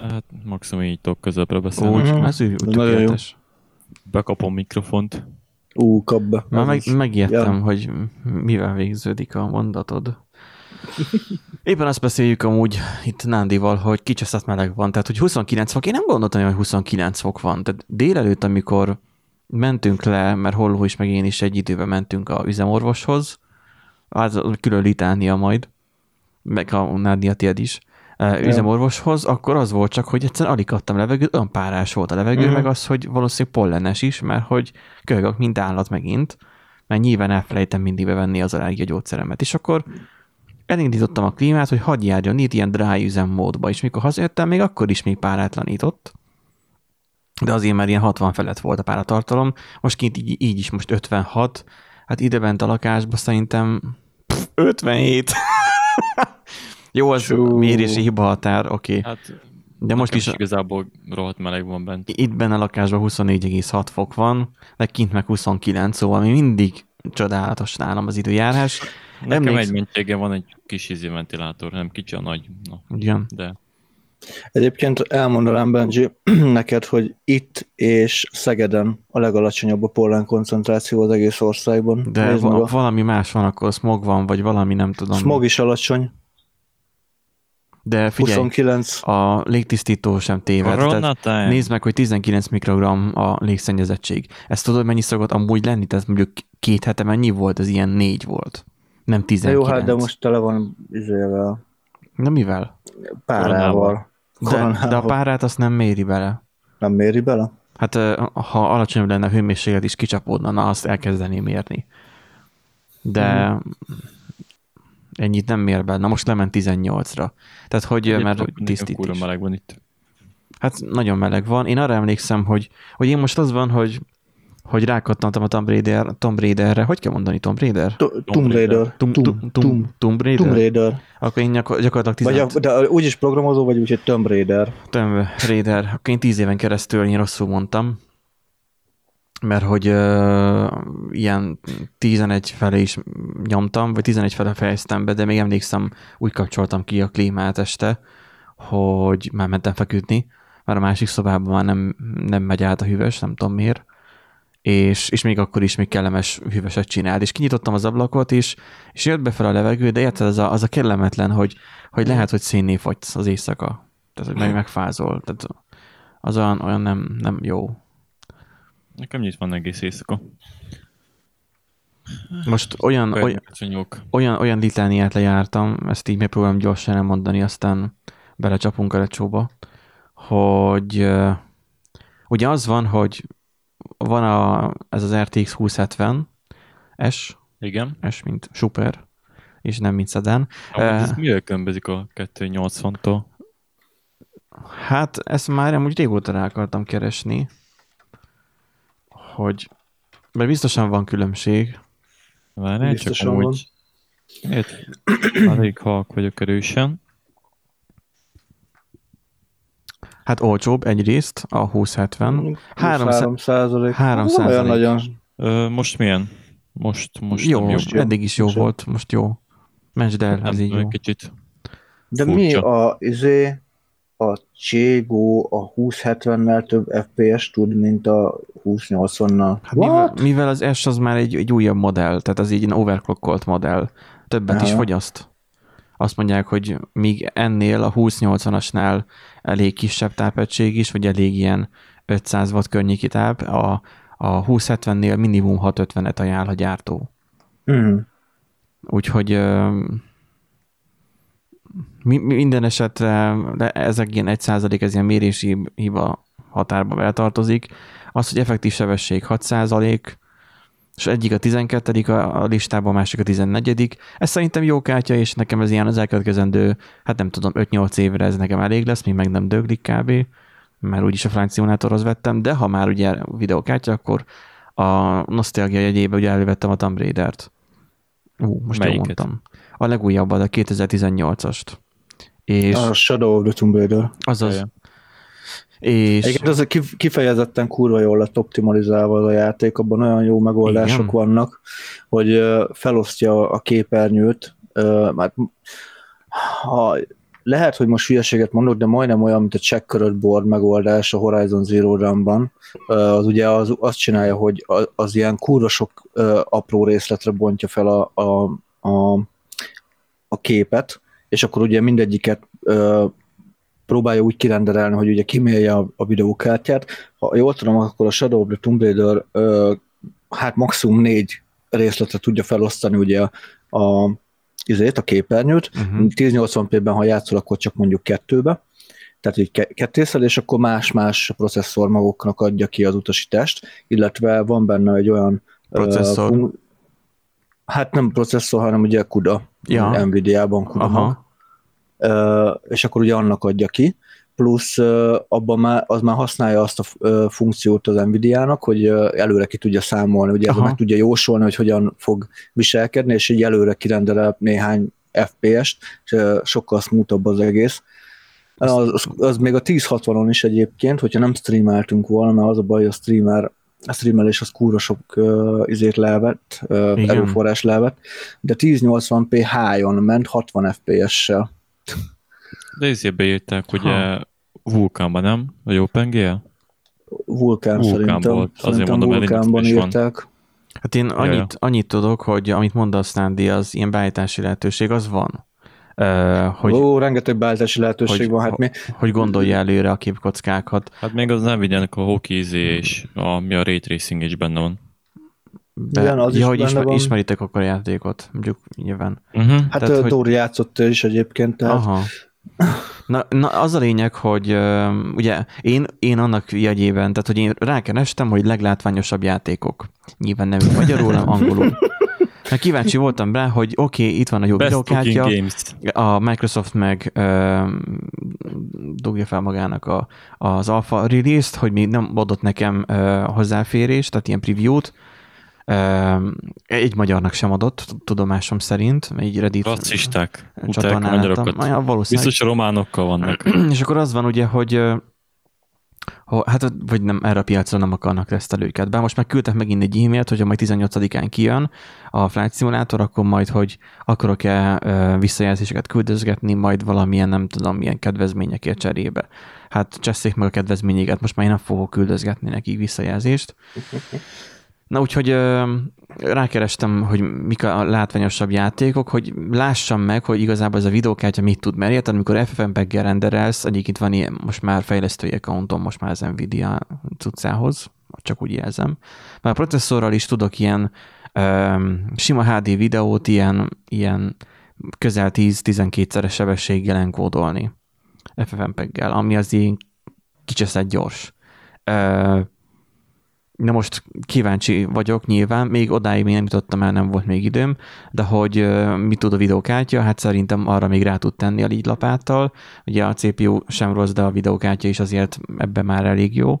Hát maximum így tudok közöbbre beszélni. Úgy, Mhm. ez úgy Nagyon jó. tökéletes. Bekapom mikrofont. Ú, kap be. Már meg, megijedtem, Ja. hogy mivel végződik a mondatod. Éppen azt beszéljük amúgy itt Nándival, hogy kicseszett meleg van, tehát hogy 29 fok, én nem gondoltam, hogy 29 fok van. Tehát délelőtt, amikor mentünk le, mert Holló is, meg én is egy időben mentünk a üzemorvoshoz, az külön litánia majd, meg a Nádia tiéd is. Üzemorvoshoz, akkor az volt csak, hogy egyszerűen alig adtam levegőt, olyan párás volt a levegő, Mhm. meg az, hogy valószínűleg pollenes is, mert hogy köhögök, mint állat megint, mert nyilván elfelejtem mindig bevenni az allergia gyógyszeremet. És akkor elindítottam a klímát, hogy hadd járjon itt ilyen dry üzemmódba, és mikor hazajöttem, még akkor is még párátlanított, de azért már ilyen 60 felett volt a páratartalom, most kint így, így is most 56, hát idebent a lakásba szerintem pff, 57. Jó, az Csú. mérési hiba határ, oké. Okay. Hát De most is igazából rohadt meleg van bent. itt benne a lakásban 24,6 fok van, de kint meg 29, szóval mi mindig csodálatos nálam az időjárás. Nekem Emléksz- egy mentsége van egy kis ízi ventilátor, nem kicsi a nagy, na, Igen. de Egyébként elmondanám, Benji, neked, hogy itt és Szegeden a legalacsonyabb a pollen koncentráció az egész országban. De va- valami más van, akkor smog van, vagy valami nem tudom. smog is alacsony, De figyelj, 29. a légtisztító sem téved. Tehát nézd meg, hogy 19 mikrogram a légszennyezettség. Ezt tudod, mennyi szokott amúgy lenni? Tehát mondjuk két hete mennyi volt? Ez ilyen négy volt. Nem De 19. jó, hát de most tele van izével, Na mivel? párával. De, de a Koronával. párát azt nem méri bele. Nem méri bele? Hát ha alacsonyabb lenne a hőmérséklet is kicsapódna, na azt elkezdeném mérni. De Hmm. Ennyit nem mér be. Na most lement 18-ra. Tehát hogy, ö, mert hogy Egyébként tisztít kurva is. meleg van itt. Hát nagyon meleg van. Én arra emlékszem, hogy, hogy én most az van, hogy hogy rákattantam a Tomb, Raider, Tomb Raiderre. Hogy kell mondani Tomb Raider? To- Tomb Raider. Tomb, Raider? Tomb Raider. Akkor én gyakor- gyakorlatilag Vagy 15, a, de úgyis programozó, vagy úgy, hogy Tomb Raider. Tomb Raider. Akkor én 10 éven keresztül én rosszul mondtam. Mert hogy uh, ilyen 11 felé is nyomtam, vagy 11 fele fejeztem be, de még emlékszem, úgy kapcsoltam ki a klímát este, hogy már mentem feküdni, mert a másik szobában már nem, nem megy át a hűvös, nem tudom miért, és, és még akkor is még kellemes hűvöset csinált, és kinyitottam az ablakot, és, és jött be fel a levegő, de érted, az a, az a kellemetlen, hogy, hogy lehet, hogy szénné fogysz az éjszaka, tehát hogy meg megfázol, tehát az olyan, olyan nem, nem jó. Nekem nyit van egész éjszaka. Most olyan, olyan, olyan, olyan litániát lejártam, ezt így megpróbálom gyorsan elmondani, aztán belecsapunk a lecsóba, hogy uh, ugye az van, hogy van a, ez az RTX 2070 S, Igen. S mint super, és nem mint. Amúgy Eh. ez mivel különbözik a 280-tól? Hát ezt már amúgy régóta rá akartam keresni, hogy mert biztosan van különbség. Várjál, csak Biztosan amúgy... Ért, elég halk vagyok erősen. Hát olcsóbb egyrészt a 2070. Három 3 százalék. három Nem olyan százalék. nagyon. Ö, most milyen? Most, most jó, nem jó. most eddig is jó Most volt, most jó. Mentsd el, Nem ez így jó. egy kicsit. De Furcsa. mi a, izé, a Cségó a 2070-nel több FPS tud, mint a 2080-nal. Hát mivel, mivel az S az már egy, egy újabb modell, tehát az így egy overclockolt modell, többet is Aha. fogyaszt. Azt mondják, hogy míg ennél a 2080-asnál elég kisebb tápegység is, vagy elég ilyen 500 watt környéki táp, a, a 2070-nél minimum 650-et ajánl a gyártó. Mm. Úgyhogy mi, mi- minden esetre de ezek ilyen 1 ez ilyen mérési hiba határba beletartozik. Az, hogy effektív sebesség 6 és egyik a 12 a, a listában, a másik a 14 Ez szerintem jó kártya, és nekem ez ilyen az elkövetkezendő, hát nem tudom, 5-8 évre ez nekem elég lesz, még meg nem döglik kb. Mert úgyis a Simulatorhoz vettem, de ha már ugye videókártya, akkor a nosztalgia jegyébe ugye elővettem a Tomb Raider-t. Ú, most jól Melyiket? mondtam. A legújabbat, a 2018-ast. És A Shadow of the Tomb Raider. azaz. Jaj. És Egyébként az kif- kifejezetten kurva jól lett optimalizálva az a játék, abban olyan jó megoldások Igen. vannak, hogy felosztja a képernyőt, ö, hát ha lehet, hogy most hülyeséget mondok, de majdnem olyan, mint a checkeröd board megoldás a Horizon Zero Dawn-ban. Az ugye az, azt csinálja, hogy az ilyen kurva sok apró részletre bontja fel a, a, a, a képet, és akkor ugye mindegyiket próbálja úgy kirenderelni, hogy ugye kimélje a, a videókártyát. Ha jól tudom, akkor a Shadow of the Tomb Raider hát maximum négy részletre tudja felosztani ugye a, a izét, a képernyőt. Uh-huh. 1080p-ben, ha játszol, akkor csak mondjuk kettőbe. Tehát így kettészel, és akkor más-más processzor maguknak adja ki az utasítást, illetve van benne egy olyan processzor. Uh, hát nem processzor, hanem ugye CUDA, ja. Nvidia-ban CUDA Aha. Uh, és akkor ugye annak adja ki plusz abban már, az már használja azt a funkciót az Nvidia-nak, hogy előre ki tudja számolni, ugye meg tudja jósolni, hogy hogyan fog viselkedni, és így előre kirendel néhány FPS-t, és sokkal smoothabb az egész. Az, az, az még a 1060-on is egyébként, hogyha nem streameltünk volna, mert az a baj, a streamer a streamelés az kúra sok uh, izét levett, uh, erőforrás levett, de 1080p high-on ment 60 FPS-sel. De ezért beírták, ugye Vulkánban, nem? Vagy OpenGL? Vulkán, Vulkán szerintem. Volt. Azért szerintem mondom, Vulkánban írták. Van. Hát én annyit, annyit tudok, hogy amit mondasz, Nándi, az ilyen beállítási lehetőség, az van. Hogy, Ó, rengeteg beállítási lehetőség hogy, van. Hát mi... Hogy gondolja előre a képkockákat. Hát még az nem vigyenek a hockey és a, mi a ray tracing is benne van. Be, Igen, az ja, is hogy ismer, van. ismeritek akkor a játékot, mondjuk nyilván. Uh-huh. Hát tehát, hogy... Dóri játszott is egyébként, tehát Aha. Na, na, az a lényeg, hogy uh, ugye én, én annak jegyében, tehát hogy én rákerestem, hogy leglátványosabb játékok. Nyilván nem magyarul, hanem angolul. Mert kíváncsi voltam rá, hogy oké, okay, itt van a jó Best videókártya, a Microsoft meg uh, dugja fel magának a, az alfa release-t, hogy még nem adott nekem uh, hozzáférést, tehát ilyen preview-t, egy magyarnak sem adott, tudomásom szerint, egy Reddit Racisták, csatornán. Biztos a románokkal vannak. És akkor az van ugye, hogy hát vagy nem, erre a piacra nem akarnak tesztelőket. Bár most meg küldtek megint egy e-mailt, hogyha majd 18-án kijön a Flight Simulator, akkor majd, hogy akarok-e visszajelzéseket küldözgetni, majd valamilyen, nem tudom, milyen kedvezményekért cserébe. Hát cseszték meg a kedvezményeket, most már én nem fogok küldözgetni nekik visszajelzést. Na úgyhogy rákerestem, hogy mik a látványosabb játékok, hogy lássam meg, hogy igazából ez a videókártya mit tud, mert érted, amikor FFmpeg-gel renderelsz, egyébként van ilyen, most már fejlesztői accountom, most már az Nvidia cuccához, csak úgy jelzem. Már a processzorral is tudok ilyen ö, sima HD videót, ilyen, ilyen közel 10-12-szeres sebességgel enkódolni FFmpeg-gel, ami az ilyen kicseszett gyors. Ö, Na most kíváncsi vagyok nyilván, még odáig még nem jutottam el, nem volt még időm, de hogy mit tud a videókártya, hát szerintem arra még rá tud tenni a lead lapáttal. Ugye a CPU sem rossz, de a videókártya is azért ebben már elég jó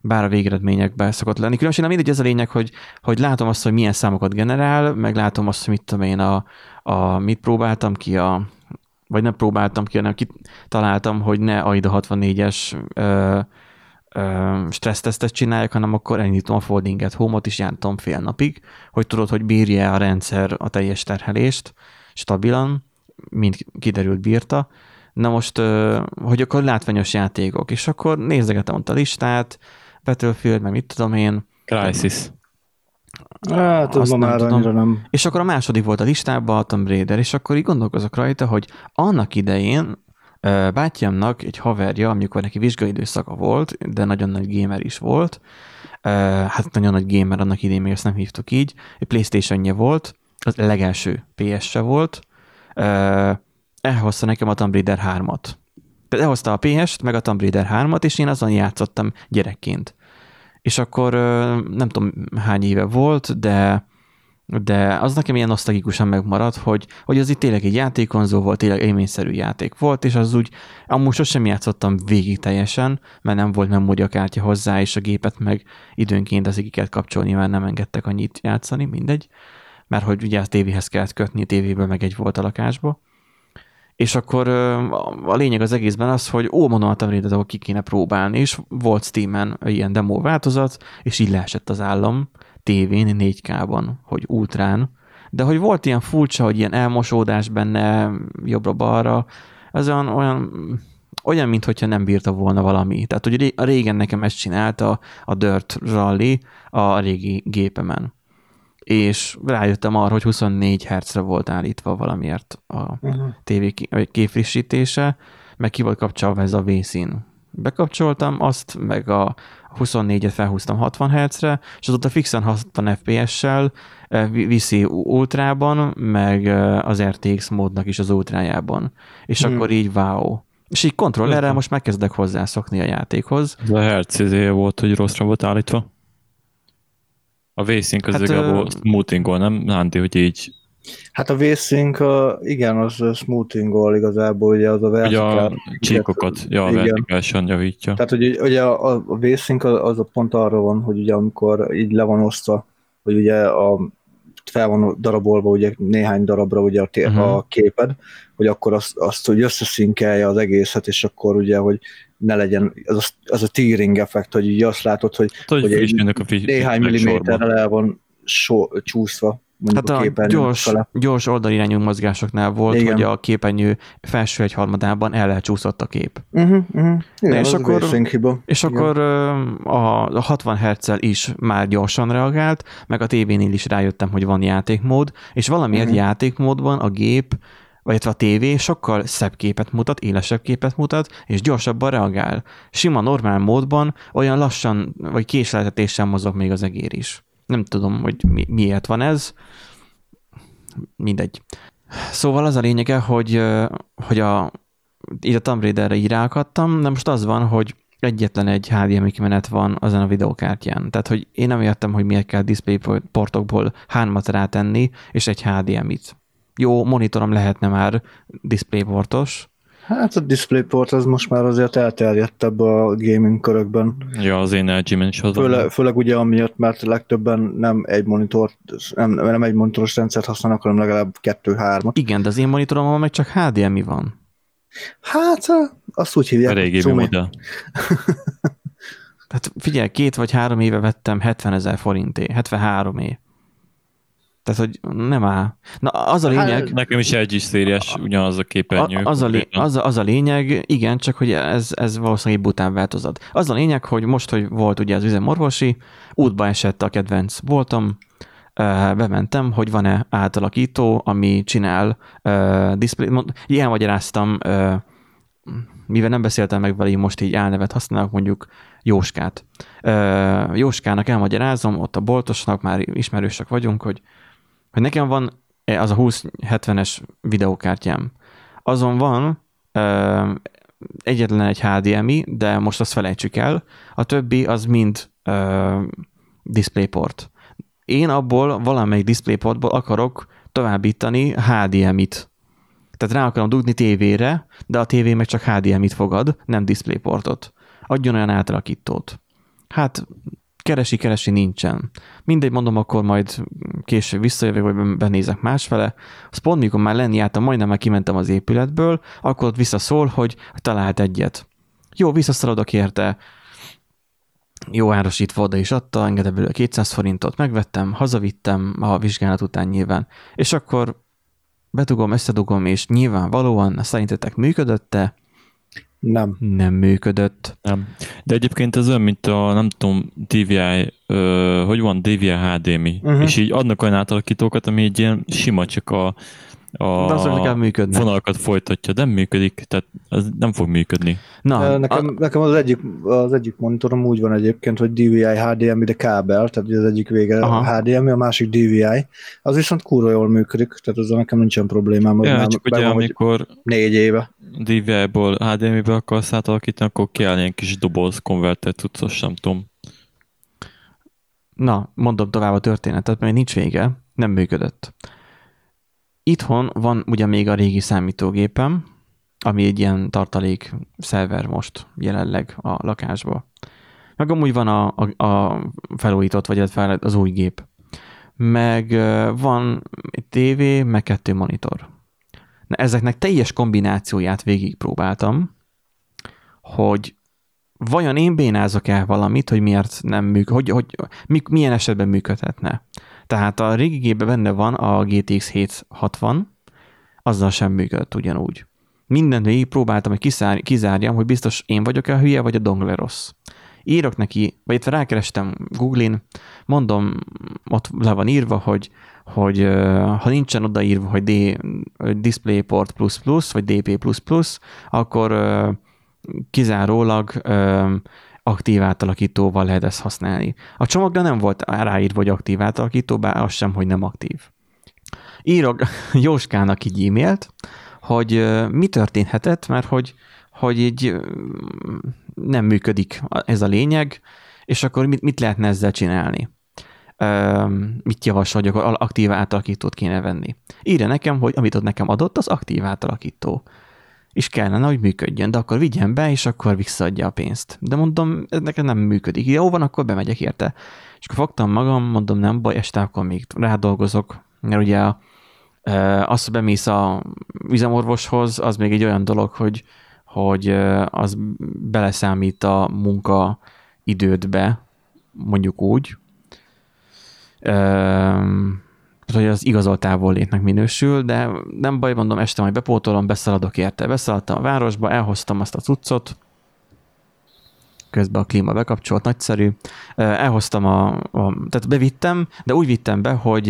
bár a végeredményekben szokott lenni. Különösen nem mindegy ez a lényeg, hogy, hogy látom azt, hogy milyen számokat generál, meg látom azt, hogy mit tudom én, a, a, mit próbáltam ki, a, vagy nem próbáltam ki, hanem találtam, hogy ne AIDA 64-es stressztesztet csináljak, hanem akkor elnyitom a foldinget home-ot, és jártam fél napig, hogy tudod, hogy bírja a rendszer a teljes terhelést stabilan, mint kiderült bírta. Na most, hogy akkor látványos játékok, és akkor nézegetem ott a listát, Battlefield, meg mit tudom én. Crisis. Hát, azt nem már tudom. nem. És akkor a második volt a listában, a Tomb Raider, és akkor így gondolkozok rajta, hogy annak idején Bátyámnak egy haverja, amikor neki vizsgai időszaka volt, de nagyon nagy gamer is volt, hát nagyon nagy gamer annak idén, még ezt nem hívtuk így, egy playstation volt, az legelső PS-se volt, elhozta nekem a Tomb Raider 3-at. Tehát elhozta a PS-t, meg a Tomb Raider 3-at, és én azon játszottam gyerekként. És akkor nem tudom hány éve volt, de de az nekem ilyen nosztalgikusan megmaradt, hogy, hogy az itt tényleg egy játékkonzol volt, tényleg élményszerű játék volt, és az úgy, amúgy sosem játszottam végig teljesen, mert nem volt memóriakártya hozzá, és a gépet meg időnként az ki kapcsolni, mert nem engedtek annyit játszani, mindegy, mert hogy ugye a tévéhez kellett kötni, a tévéből meg egy volt a lakásba. És akkor a lényeg az egészben az, hogy ó, mondom a Tomb ahol ki kéne próbálni, és volt Steam-en ilyen demo változat, és így leesett az állam, tévén 4K-ban, hogy ultrán, de hogy volt ilyen furcsa, hogy ilyen elmosódás benne jobbra-balra, az olyan, olyan olyan, mintha nem bírta volna valami. Tehát, hogy a régen nekem ezt csinálta a Dirt Rally a régi gépemen. És rájöttem arra, hogy 24 Hz-re volt állítva valamiért a uh-huh. TV képfrissítése, meg ki volt kapcsolva ez a V-szín. Bekapcsoltam azt, meg a 24-et felhúztam 60 Hz-re, és azóta fixen 60 FPS-sel eh, viszi ultrában, meg eh, az RTX módnak is az ultrájában. És hmm. akkor így wow. És így kontrollerrel most megkezdek hozzászokni a játékhoz. De a hertz izé volt, hogy rosszra volt állítva? A V-Sync az hát, igazából smoothingol, nem Nándi, hogy így Hát a V-Sync, igen, az smoothingol igazából, ugye az a vertikál... Ugye a csíkokat, ja, a vertikálisan javítja. Tehát, hogy ugye a, a V-Sync az a pont arra van, hogy ugye amikor így le van osztva, hogy ugye a fel van darabolva ugye néhány darabra ugye a, tér, uh-huh. a képed, hogy akkor azt, azt hogy összeszinkelje az egészet, és akkor ugye, hogy ne legyen az, az a tearing effekt, hogy ugye azt látod, hogy, hát, hogy, hogy egy a néhány milliméterrel el van so, csúszva hát a, a gyors, fele. gyors oldalirányú mozgásoknál volt, Igen. hogy a képernyő felső egyharmadában el elcsúszott a kép. Uh-huh, uh-huh. Igen, és akkor, és Igen. akkor a 60 hz is már gyorsan reagált, meg a tévénél is rájöttem, hogy van játékmód, és valamiért uh-huh. játékmódban a gép vagy a tévé sokkal szebb képet mutat, élesebb képet mutat, és gyorsabban reagál. Sima normál módban olyan lassan, vagy késleltetéssel mozog még az egér is. Nem tudom, hogy mi, miért van ez. Mindegy. Szóval az a lényege, hogy, hogy a, így a Tomb Raider-re így ráakadtam, de most az van, hogy egyetlen egy HDMI kimenet van azon a videókártyán. Tehát, hogy én nem értem, hogy miért kell DisplayPortokból hármat rátenni, és egy HDMI-t. Jó, monitorom lehetne már DisplayPortos, Hát a DisplayPort az most már azért elterjedtebb a gaming körökben. Ja, az én lg is az. Főle, főleg ugye amiatt, mert legtöbben nem egy monitor, nem, nem egy monitoros rendszert használnak, hanem legalább kettő-hármat. Igen, de az én monitoromon meg csak HDMI van. Hát, azt úgy hívják. A régi. Tehát figyelj, két vagy három éve vettem 70 ezer forinté, 73 év. Tehát, hogy nem áll. Na, az a lényeg... Hát, nekem is egy is szériás, ugyanaz a képernyő. A, az, a lé, az, a, az a lényeg, igen, csak hogy ez, ez valószínűleg bután változat. Az a lényeg, hogy most, hogy volt ugye az üzemorvosi, útba esett a kedvenc voltam, bementem, hogy van-e átalakító, ami csinál uh, display, ilyen magyaráztam, uh, mivel nem beszéltem meg vele, most így álnevet használok, mondjuk Jóskát. Uh, Jóskának elmagyarázom, ott a boltosnak már ismerősek vagyunk, hogy hogy nekem van e, az a 2070-es videókártyám. Azon van ö, egyetlen egy HDMI, de most azt felejtsük el. A többi az mind ö, DisplayPort. Én abból valamelyik DisplayPortból akarok továbbítani HDMI-t. Tehát rá akarom dugni tévére, de a tévé meg csak HDMI-t fogad, nem DisplayPortot. Adjon olyan átalakítót. Hát keresi, keresi, nincsen. Mindegy, mondom, akkor majd később visszajövök, vagy benézek másfele. Az pont, mikor már lenni álltam, majdnem már kimentem az épületből, akkor ott visszaszól, hogy talált egyet. Jó, visszaszaladok érte, jó árosítva oda is adta, engedett belőle 200 forintot, megvettem, hazavittem a vizsgálat után nyilván, és akkor betugom, összedugom, és nyilvánvalóan szerintetek működötte, nem. Nem működött. Nem. De egyébként ez olyan, mint a, nem tudom, DVI, ö, hogy van, DVI HDMI, uh-huh. és így adnak olyan átalakítókat, ami egy ilyen sima, csak a, a De azok működnek. vonalakat folytatja, nem működik, tehát ez nem fog működni. Na, nekem, a... nekem az, egyik, az egyik monitorom úgy van egyébként, hogy DVI HDMI, de kábel, tehát az egyik vége Aha. HDMI, a másik DVI, az viszont kurva jól működik, tehát az nekem nincsen problémám. Ja, már, csak ugye van, amikor négy éve. DVI-ból HDMI-be akarsz átalakítani, akkor kell ilyen kis doboz konverter tudsz, nem tudom. Na, mondom tovább a történetet, mert nincs vége, nem működött. Itthon van ugye még a régi számítógépem, ami egy ilyen tartalék szerver most jelenleg a lakásban. Meg amúgy van a, a, a felújított, vagy az új gép. Meg van tévé, meg kettő monitor. Na, ezeknek teljes kombinációját végigpróbáltam, hogy vajon én bénázok el valamit, hogy miért nem működik, hogy, hogy milyen esetben működhetne. Tehát a régi gépben benne van a GTX 760, azzal sem működött ugyanúgy. mindent végig próbáltam, hogy kiszár, kizárjam, hogy biztos én vagyok-e a hülye, vagy a dongle rossz. Írok neki, vagy itt rákerestem Google-in, mondom, ott le van írva, hogy, hogy ha nincsen odaírva, hogy D, DisplayPort++, vagy DP++, akkor kizárólag aktív átalakítóval lehet ezt használni. A csomagra nem volt ráírva, hogy aktív átalakító, bár az sem, hogy nem aktív. Írok Jóskának egy e-mailt, hogy mi történhetett, mert hogy, hogy így nem működik ez a lényeg, és akkor mit, mit lehetne ezzel csinálni? mit javasol, hogy akkor aktív átalakítót kéne venni. Írja nekem, hogy amit ott nekem adott, az aktív átalakító. És kellene, hogy működjön, de akkor vigyen be, és akkor visszaadja a pénzt. De mondom, ez nekem nem működik. Jó van, akkor bemegyek érte. És akkor fogtam magam, mondom, nem baj, este akkor még rádolgozok, mert ugye a, az, hogy bemész a üzemorvoshoz, az még egy olyan dolog, hogy, hogy az beleszámít a munka idődbe, mondjuk úgy, hogy az igazolt távollétnek minősül, de nem baj, mondom, este majd bepótolom, beszaladok érte. Beszaladtam a városba, elhoztam azt a cuccot, közben a klíma bekapcsolt, nagyszerű. Elhoztam a, a, tehát bevittem, de úgy vittem be, hogy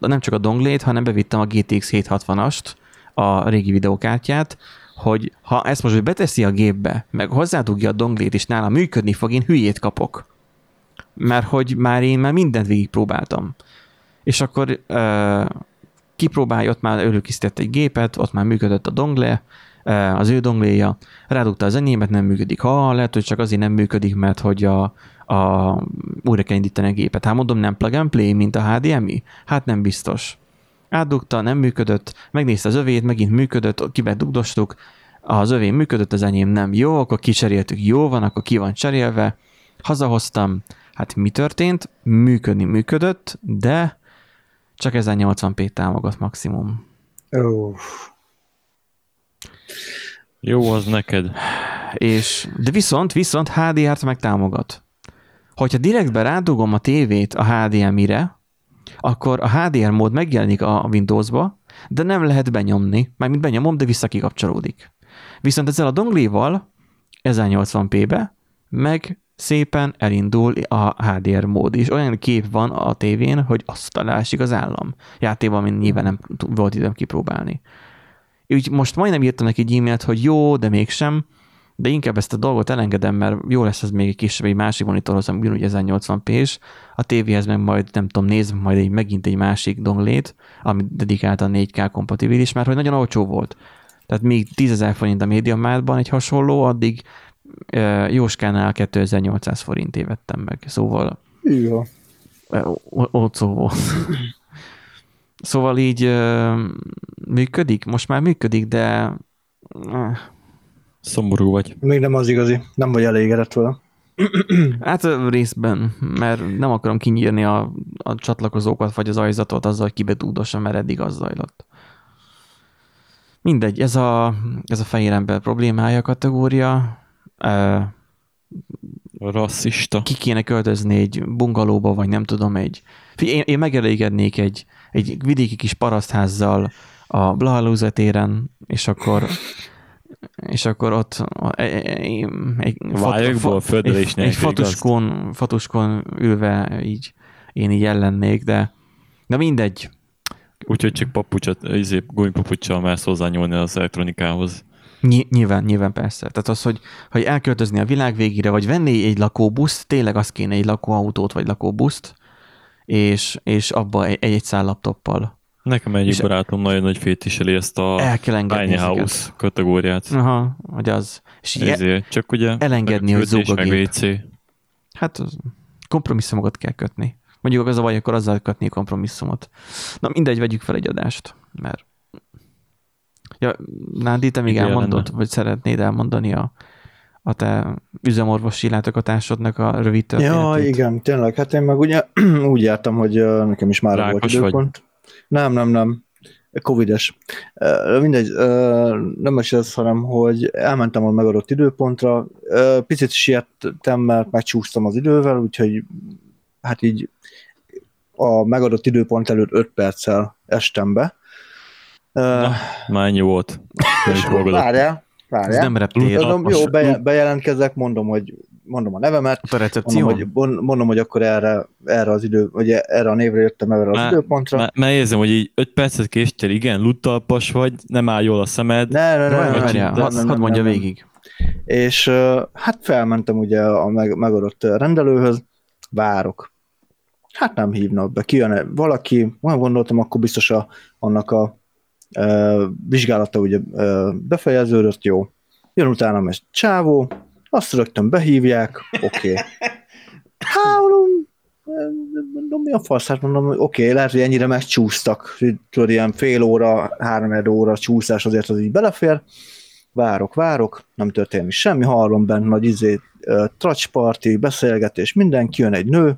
nem csak a donglét, hanem bevittem a GTX 760-ast, a régi videókártyát, hogy ha ezt most beteszi a gépbe, meg hozzádugja a donglét, és nála működni fog, én hülyét kapok. Mert hogy már én már mindent végigpróbáltam. És akkor uh, kipróbálja, ott már előkészített egy gépet, ott már működött a dongle, az ő dongléja, rádugta az enyémet, nem működik. Ha, lehet, hogy csak azért nem működik, mert hogy a, a, újra kell indítani a gépet. Hát mondom, nem plug and play, mint a HDMI? Hát nem biztos. Átdugta, nem működött, megnézte az övét, megint működött, kibe dugdostuk, az övén működött, az enyém nem jó, akkor kicseréltük, jó van, akkor ki van cserélve, hazahoztam, hát mi történt? Működni működött, de csak 1080p támogat maximum. Oh. Jó az neked. És, de viszont, viszont HDR-t meg támogat. Hogyha direktbe rádugom a tévét a HDMI-re, akkor a HDR mód megjelenik a Windowsba, de nem lehet benyomni, mármint benyomom, de visszakikapcsolódik. Viszont ezzel a dongléval 1080p-be meg szépen elindul a HDR mód, és olyan kép van a tévén, hogy azt találsik az állam. Játékban, mint nyilván nem volt időm kipróbálni. Úgy most majdnem írtam neki egy e-mailt, hogy jó, de mégsem, de inkább ezt a dolgot elengedem, mert jó lesz ez még egy kisebb, egy másik monitorhoz, ami ugyanúgy 1080p-s, a tévéhez meg majd, nem tudom, nézve majd egy, megint egy másik donglét, ami dedikáltan 4K kompatibilis, mert hogy nagyon olcsó volt. Tehát még 10.000 forint a médiamátban egy hasonló, addig Jóskánál 2800 forintért vettem meg, szóval jó. olcsó volt. Szóval így működik, most már működik, de Szomorú vagy. Még nem az igazi, nem vagy elégedett vele. Hát részben, mert nem akarom kinyírni a, a csatlakozókat, vagy az ajzatot azzal, hogy kibetúdosan, mert eddig az zajlott. Mindegy, ez a, ez a fehér ember problémája kategória. Uh, Rasszista. Ki kéne költözni egy bungalóba, vagy nem tudom, egy... Én, én megelégednék egy, egy vidéki kis parasztházzal a Blahalúza téren, és akkor és akkor ott egy, egy, egy, egy fatuskon, fatuskon ülve így én így ellennék, de, de mindegy. Úgyhogy csak papucsot, izé, gumipapucsal mersz hozzányúlni az elektronikához. Ny- nyilván, nyilván persze. Tehát az, hogy, hogy elköltözni a világ végére, vagy venni egy lakóbuszt, tényleg az kéne egy lakóautót, vagy lakóbuszt, és, és abba egy-egy száll laptoppal. Nekem egyik barátom nagyon nagy fétiseli ezt a Tiny House kategóriát. Aha, hogy az. És Ezért, csak ugye elengedni, hogy zúg a meg WC. Hát kompromisszumokat kell kötni. Mondjuk az a baj, akkor azzal kötni kompromisszumot. Na mindegy, vegyük fel egy adást, mert Ja, Nádi, te még Igen, elmondod, lenne. vagy szeretnéd elmondani a, a te üzemorvosi látogatásodnak a rövid történetét? Ja, igen, tényleg. Hát én meg ugye úgy jártam, hogy nekem is már volt időpont. Vagy? Nem, nem, nem. Covides. Mindegy, nem is ez, hanem, hogy elmentem a megadott időpontra, picit siettem, mert megcsúsztam az idővel, úgyhogy hát így a megadott időpont előtt 5 perccel estem be, Uh, Már ennyi volt. Fogadok. várjál, Ez várjál. nem reptér. Mondom, jó, beje- bejelentkezek, mondom, hogy mondom a nevemet, A recepció? mondom, hogy, mon- mondom, hogy akkor erre, erre az idő, vagy erre a névre jöttem erre az Már- időpontra. Már, már érzem, hogy így 5 percet késtél, igen, luttalpas vagy, nem áll jól a szemed. Ne, ne, ne, ne, várjál, várjál, hadd mondja végig. És hát felmentem ugye a meg, megadott rendelőhöz, várok. Hát nem hívnak be, kijön valaki, olyan gondoltam, akkor biztos a, annak a vizsgálata ugye befejeződött, jó. Jön utána egy csávó, azt rögtön behívják, oké. Okay. Hát mondom, mi a fasz? Hát mondom, oké, okay, lehet, hogy ennyire megcsúsztak, tudod, ilyen fél óra, három óra csúszás azért az így belefér. Várok, várok, nem történik semmi, hallom bent nagy izé, tracsparti, beszélgetés, mindenki, jön egy nő,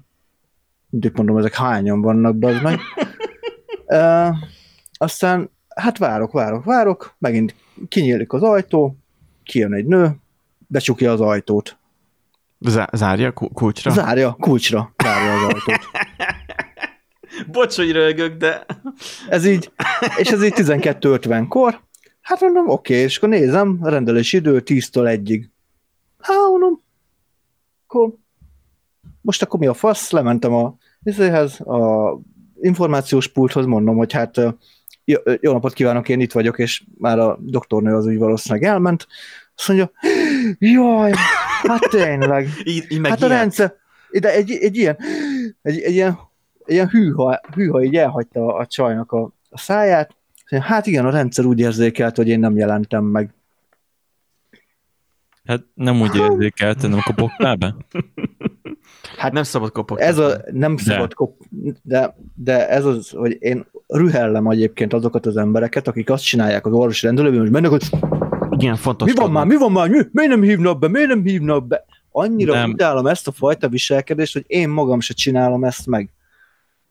mindig mondom, ezek hányan vannak, bazd meg. e, aztán, hát várok, várok, várok, megint kinyílik az ajtó, kijön egy nő, becsukja az ajtót. Zá- zárja ku- kulcsra? Zárja, kulcsra zárja az ajtót. Bocs, hogy rögök, de... Ez így, és ez így 12.50-kor, hát mondom, oké, és akkor nézem, a rendelési idő 10-től 1-ig. Hát mondom, akkor most akkor mi a fasz, lementem a izéhez, a információs pulthoz, mondom, hogy hát jó, jó napot kívánok, én itt vagyok, és már a doktornő az úgy valószínűleg elment. Azt mondja, jaj, hát tényleg, Így, így hát a rendszer, de egy, egy ilyen, egy, egy ilyen, egy ilyen hűha, hűha így elhagyta a csajnak a, a száját. Hát igen, a rendszer úgy érzékelt, hogy én nem jelentem meg. Hát nem úgy érzékelte, nem kopoktál be? Hát Nem szabad kopogni. ez a, nem szabad kop, de, de ez az, hogy én rühellem egyébként azokat az embereket, akik azt csinálják az orvosi rendelőben, hogy mennek, hogy Igen, fontos. mi van már, mi van már, mi, miért nem hívnak be, miért nem hívnak be? Annyira Nem. utálom ezt a fajta viselkedést, hogy én magam se csinálom ezt meg.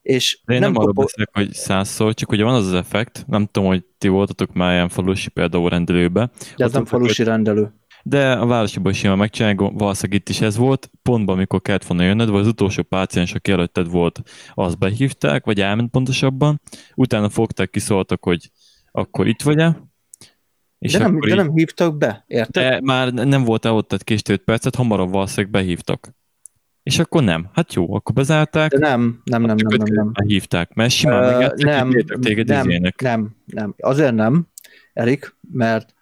És De én nem, nem arról kopog- beszélek, hogy százszor, csak ugye van az az effekt, nem tudom, hogy ti voltatok már ilyen falusi például rendelőbe, de ez nem falusi rendelő. De a városiban is simán megcsinálják, valószínűleg itt is ez volt, pontban, amikor kellett volna jönnöd, vagy az utolsó páciens, aki előtted volt, azt behívták, vagy elment pontosabban, utána fogták, kiszóltak, hogy akkor itt vagy-e, és De nem, de így- nem hívtak be, érted? de már nem volt el ott, tehát késtél 5 percet, hamarabb valószínűleg behívtak. És akkor nem. Hát jó, akkor bezárták, De nem, nem, nem, nem, nem, nem. hívták, mert simán Ö, megjátszik, nem, téged nem, izének. nem, nem. Azért nem, Erik, mert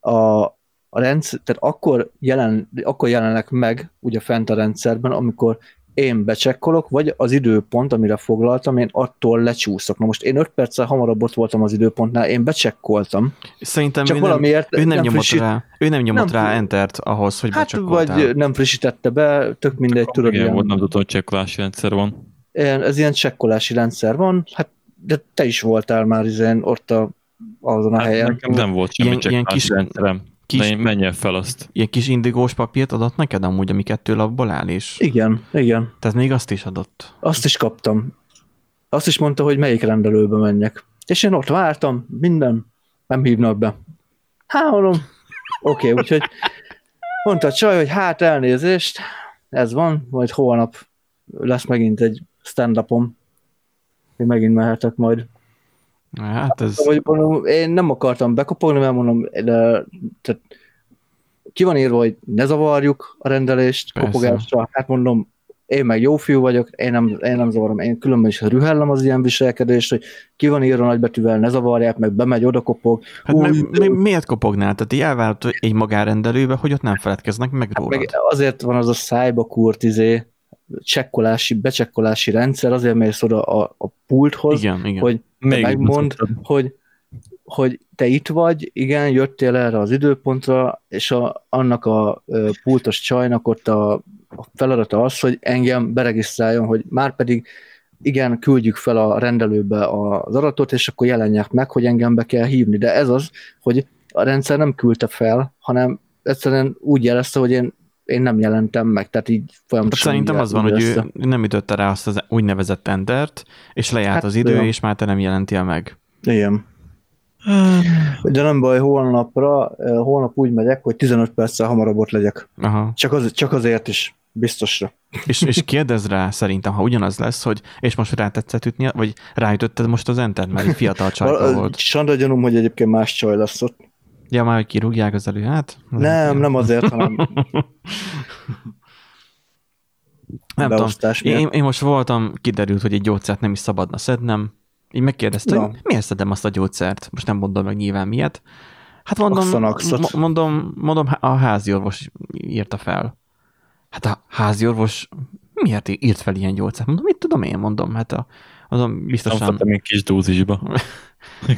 a, a rendszer, tehát akkor, jelen, akkor jelenek meg ugye fent a rendszerben, amikor én becsekkolok, vagy az időpont, amire foglaltam, én attól lecsúszok. Na most én 5 perccel hamarabb ott voltam az időpontnál, én becsekkoltam. Szerintem Csak ő nem, valamiért ő nem, nem nyomott frissít- rá, ő nem nyomott nem- rá entert ahhoz, hogy Hát becsekkoltál. vagy nem frissítette be, tök mindegy, tudod, Igen, ilyen, volt, nem tudom, hogy csekkolási rendszer van. ez ilyen csekkolási rendszer van, hát de te is voltál már izén ott a, azon a Hát helyen. nekem nem volt semmi Ilyen- ilyen kis- rendszerem. Kis- De én menjél fel azt. Ilyen kis indigós papírt adott neked amúgy, ami kettő lapból áll, és Igen, igen. tehát még azt is adott. Azt is kaptam. Azt is mondta, hogy melyik rendelőbe menjek. És én ott vártam, minden, nem hívnak be. Hát mondom, oké, okay, úgyhogy mondta a csaj, hogy hát elnézést, ez van, majd holnap lesz megint egy stand-upom, én megint mehetek majd. Hát ez... Hogy mondom, én nem akartam bekopogni, mert mondom, de, tehát ki van írva, hogy ne zavarjuk a rendelést Persze. kopogásra. Hát mondom, én meg jó fiú vagyok, én nem, én nem zavarom, én különben is rühellem az ilyen viselkedést, hogy ki van írva nagybetűvel, ne zavarják, meg bemegy, oda kopog. Hát Új, mi, mi, miért kopognál? Tehát így elvárt egy magánrendelőbe, hogy ott nem feledkeznek meg rólad. meg azért van az a szájba kurt izé, csekkolási, becsekkolási rendszer, azért mész oda a, a pulthoz, igen, igen. hogy Még megmond, hogy, hogy te itt vagy, igen, jöttél erre az időpontra, és a, annak a pultos csajnak ott a, a feladata az, hogy engem beregisztráljon, hogy már pedig igen, küldjük fel a rendelőbe az adatot, és akkor jelenjek meg, hogy engem be kell hívni. De ez az, hogy a rendszer nem küldte fel, hanem egyszerűen úgy jelezte, hogy én, én nem jelentem meg, tehát így folyamatosan szerintem így az van, hogy jelezte. ő nem ütötte rá azt az úgynevezett entert, és lejárt Hát, az idő, olyan. és már te nem jelentél meg. Igen. De nem baj, holnapra, holnap úgy megyek, hogy 15 perccel hamarabb ott legyek. Aha. Csak, az, csak azért is. biztosra. És, és kérdez rá szerintem, ha ugyanaz lesz, hogy és most rá tetszett ütni, vagy ráütötted most az entert, mert egy fiatal csajka volt. Sandra gyanúm, hogy egyébként más csaj lesz ott. Ja, már hogy kirúgják az előját? Nem, nem azért, hanem Nem tudom. Én, én, most voltam, kiderült, hogy egy gyógyszert nem is szabadna szednem. Így megkérdezte, Na. hogy miért szedem azt a gyógyszert? Most nem mondom meg nyilván miért. Hát mondom, Axanaxot. mondom, mondom, a házi orvos írta fel. Hát a házi orvos miért írt fel ilyen gyógyszert? Mondom, mit tudom én, mondom, hát a, azon biztosan. Amfetamin kis dózisba.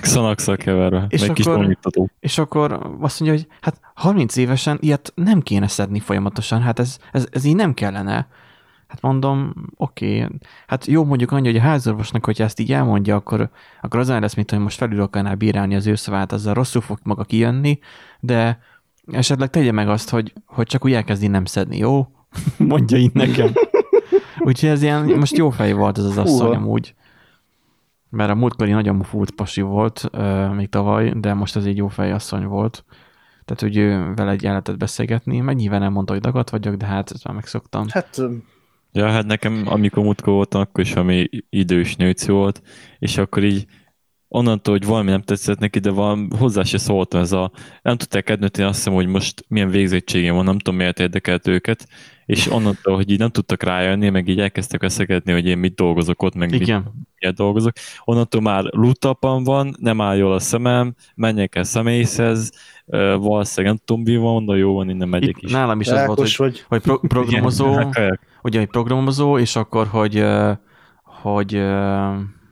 Xanax-szal keverve. És meg kis akkor- onyugtató. És akkor azt mondja, hogy hát 30 évesen ilyet nem kéne szedni folyamatosan, hát ez, ez, ez így nem kellene. Hát mondom, oké, okay. hát jó mondjuk annyi, hogy a házorvosnak, hogyha ezt így elmondja, akkor, akkor az lesz, mint hogy most felül akarná bírálni az ő szavát, azzal rosszul fog maga kijönni, de esetleg tegye meg azt, hogy, hogy csak úgy elkezdi nem szedni, jó? Mondja így nekem. Úgyhogy ez ilyen, most jó fej volt ez az asszony Húha. amúgy. Mert a múltkori nagyon fúlt pasi volt, euh, még tavaly, de most ez egy jó fej asszony volt. Tehát, hogy ő vele egy lehetett beszélgetni, meg nyilván elmondta, hogy dagat vagyok, de hát ezt már megszoktam. Hát Ja, hát nekem, amikor mutka voltam, akkor is ami idős nőc volt, és akkor így onnantól, hogy valami nem tetszett neki, de valami, hozzá se szóltam ez a, nem tudták eldönteni azt hiszem, hogy most milyen végzettségem van, nem tudom miért érdekelt őket, és onnantól, hogy így nem tudtak rájönni, meg így elkezdtek veszekedni, hogy én mit dolgozok ott, meg mit, Miért dolgozok. Onnantól már lutapam van, nem áll jól a szemem, menjek el személyhez, valószínűleg nem tudom, mi van, de jó van, innen megyek Itt is. nálam is az volt, hogy, vagy. hogy pro- programozó, ugye, hogy programozó, és akkor, hogy, hogy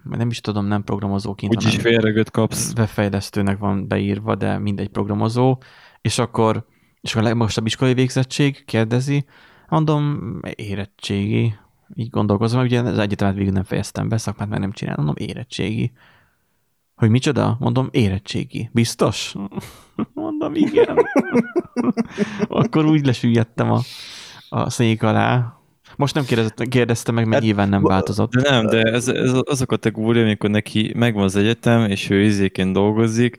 nem is tudom, nem programozóként, Úgyis hanem félregőt kapsz. webfejlesztőnek van beírva, de mindegy programozó, és akkor, és akkor a legmagasabb iskolai végzettség kérdezi, mondom, érettségi, így gondolkozom, ugye az egyetemet végül nem fejeztem be, szakmát már nem csinálom, mondom, érettségi. Hogy micsoda? Mondom, érettségi. Biztos? Mondom, igen. Akkor úgy lesüllyedtem a, a szék alá. Most nem kérdezte, kérdezte meg, mert Hát, nyilván nem változott. De nem, de ez, ez az a kategória, amikor neki megvan az egyetem, és ő izéként dolgozik,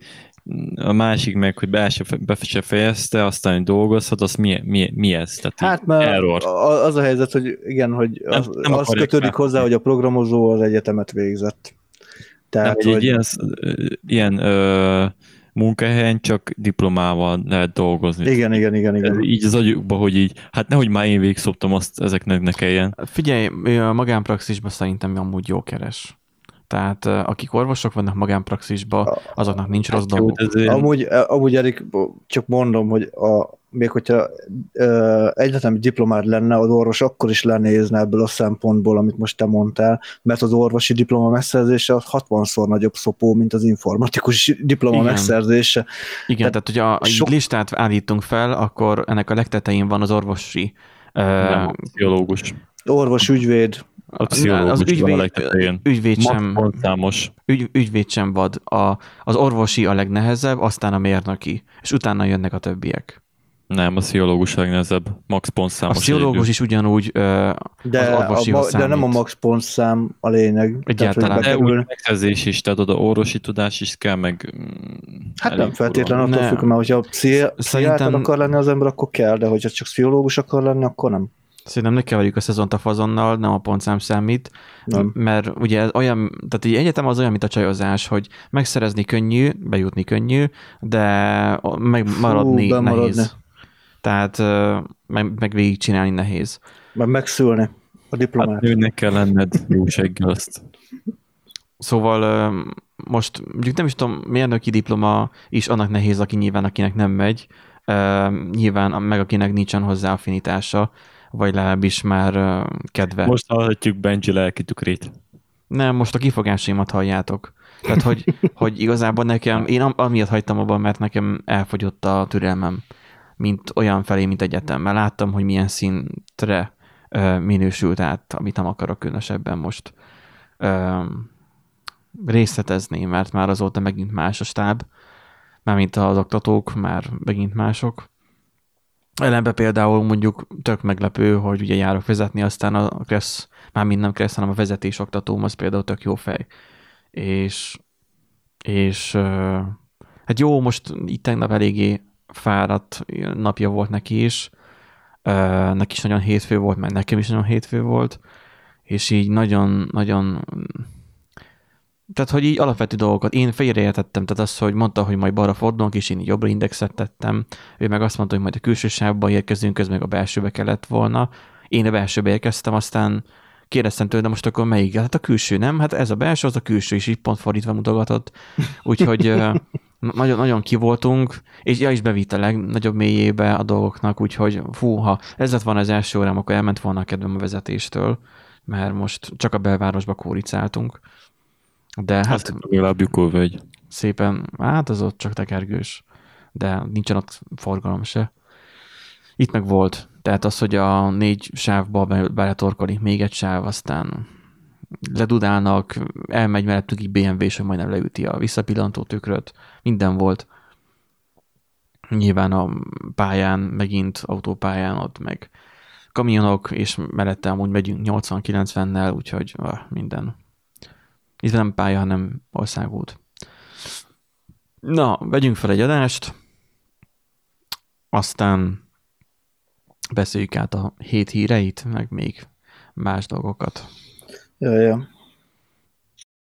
a másik meg, hogy be se, be se fejezte, aztán hogy dolgozhat, az mi, mi, mi ez? Tehát Hát mert error. az a helyzet, hogy igen, hogy Nem- az, nem az kötődik már. hozzá, hogy a programozó az egyetemet végzett. Nem, Tehát, hogy egy ilyen, ilyen ö, munkahelyen csak diplomával lehet dolgozni. igen, igen, igen, igen. Így az agyukba, hogy így, hát nehogy már én végigszoptam azt, ezeknek ne kelljen. Figyelj, a magánpraxisban szerintem amúgy jó keres. Tehát akik orvosok vannak magánpraxisban, azoknak nincs rossz dolguk. de ezért- Amúgy, amúgy Erik, csak mondom, hogy a, még hogyha ö, egyetemi diplomád lenne, az orvos akkor is lenézne ebből a szempontból, amit most te mondtál, mert az orvosi diploma megszerzése az 60-szor nagyobb szopó, mint az informatikus diploma Igen. megszerzése. Igen, tehát hogyha sok- sok... listát állítunk fel, akkor ennek a legtetején van az orvosi ö, nem, pszichológus. Orvos, ügyvéd, A pszichológus az van a ügyvéd, legtetején. ügyvéd sem, ügy, ügyvéd sem vad. A, az orvosi a legnehezebb, aztán a mérnöki, és utána jönnek a többiek. Nem, a pszichológus a legnehezebb. Max A pontszámos. pszichológus jegyű. is ugyanúgy ö, de, az a, orvosihoz ma- de nem a max pontszám a lényeg. Egyáltalán. Tehát, De megszerzés is, tehát oda orvosi tudás is kell, meg... mm, hát nem feltétlenül attól függ, mert hogyha pszichi- pszichiáter Szerintem- akar lenni az ember, akkor kell, de hogyha csak pszichológus akar lenni, akkor nem. Szerintem ne keverjük a szezont a fazonnal, nem a pontszám számít, Nem. mert ugye ez olyan, tehát egy egyetem az olyan, mint a csajozás, hogy megszerezni könnyű, bejutni könnyű, de megmaradni Fú, bemaradni. nehéz. Tehát meg, meg végigcsinálni nehéz. Mert megszülni a Hát diplomát. nőnek kell lenned jó seggel azt. Szóval most mondjuk nem is tudom, mérnöki diploma is annak nehéz, aki nyilván, akinek nem megy, nyilván meg akinek nincsen hozzá affinitása, vagy legalábbis már kedve. Most hallhatjuk Benji lelki tükrét. Nem, most a kifogásaimat halljátok. Tehát, hogy, hogy igazából nekem, én am- amiatt hagytam abban, mert nekem elfogyott a türelmem, mint olyan felé, mint egyetem. Mert láttam, hogy milyen szintre minősült át, amit nem akarok különösebben most részletezni, mert már azóta megint más a stáb, mármint az oktatók már megint mások. Ellenben például mondjuk tök meglepő, hogy ugye járok vezetni, aztán a Kressz, már mind nem Kressz, hanem a vezetés oktatóm, az például tök jó fej. És, és hát jó, most itt tegnap eléggé fáradt napja volt neki is, neki is nagyon hétfő volt, meg nekem is nagyon hétfő volt, és így nagyon-nagyon tehát, hogy így alapvető dolgokat, én félreértettem, tehát az, hogy mondta, hogy majd balra fordulunk, és én jobbra indexet tettem, ő meg azt mondta, hogy majd a külső sávba érkezünk, ez meg a belsőbe kellett volna. Én a belsőbe érkeztem, aztán kérdeztem tőle, de most akkor melyik? Hát a külső, nem? Hát ez a belső, az a külső, és így pont fordítva mutogatott. Úgyhogy nagyon, nagyon kivoltunk, és ja is bevitt a legnagyobb mélyébe a dolgoknak, úgyhogy fú, ha ez lett volna az első órám, akkor elment volna a kedvem a vezetéstől, mert most csak a belvárosba kóricáltunk. De hát... hát legalább vagy. Szépen, hát az ott csak tekergős, de nincsen ott forgalom se. Itt meg volt. Tehát az, hogy a négy sávba beletorkolik még egy sáv, aztán ledudálnak, elmegy mellettük egy BMW, és majdnem leüti a visszapillantó tükröt. Minden volt. Nyilván a pályán, megint autópályán ott meg kamionok, és mellette amúgy megyünk 80-90-nel, úgyhogy ah, minden itt nem pálya, hanem országút. Na, vegyünk fel egy adást, aztán beszéljük át a hét híreit, meg még más dolgokat. Ja, ja.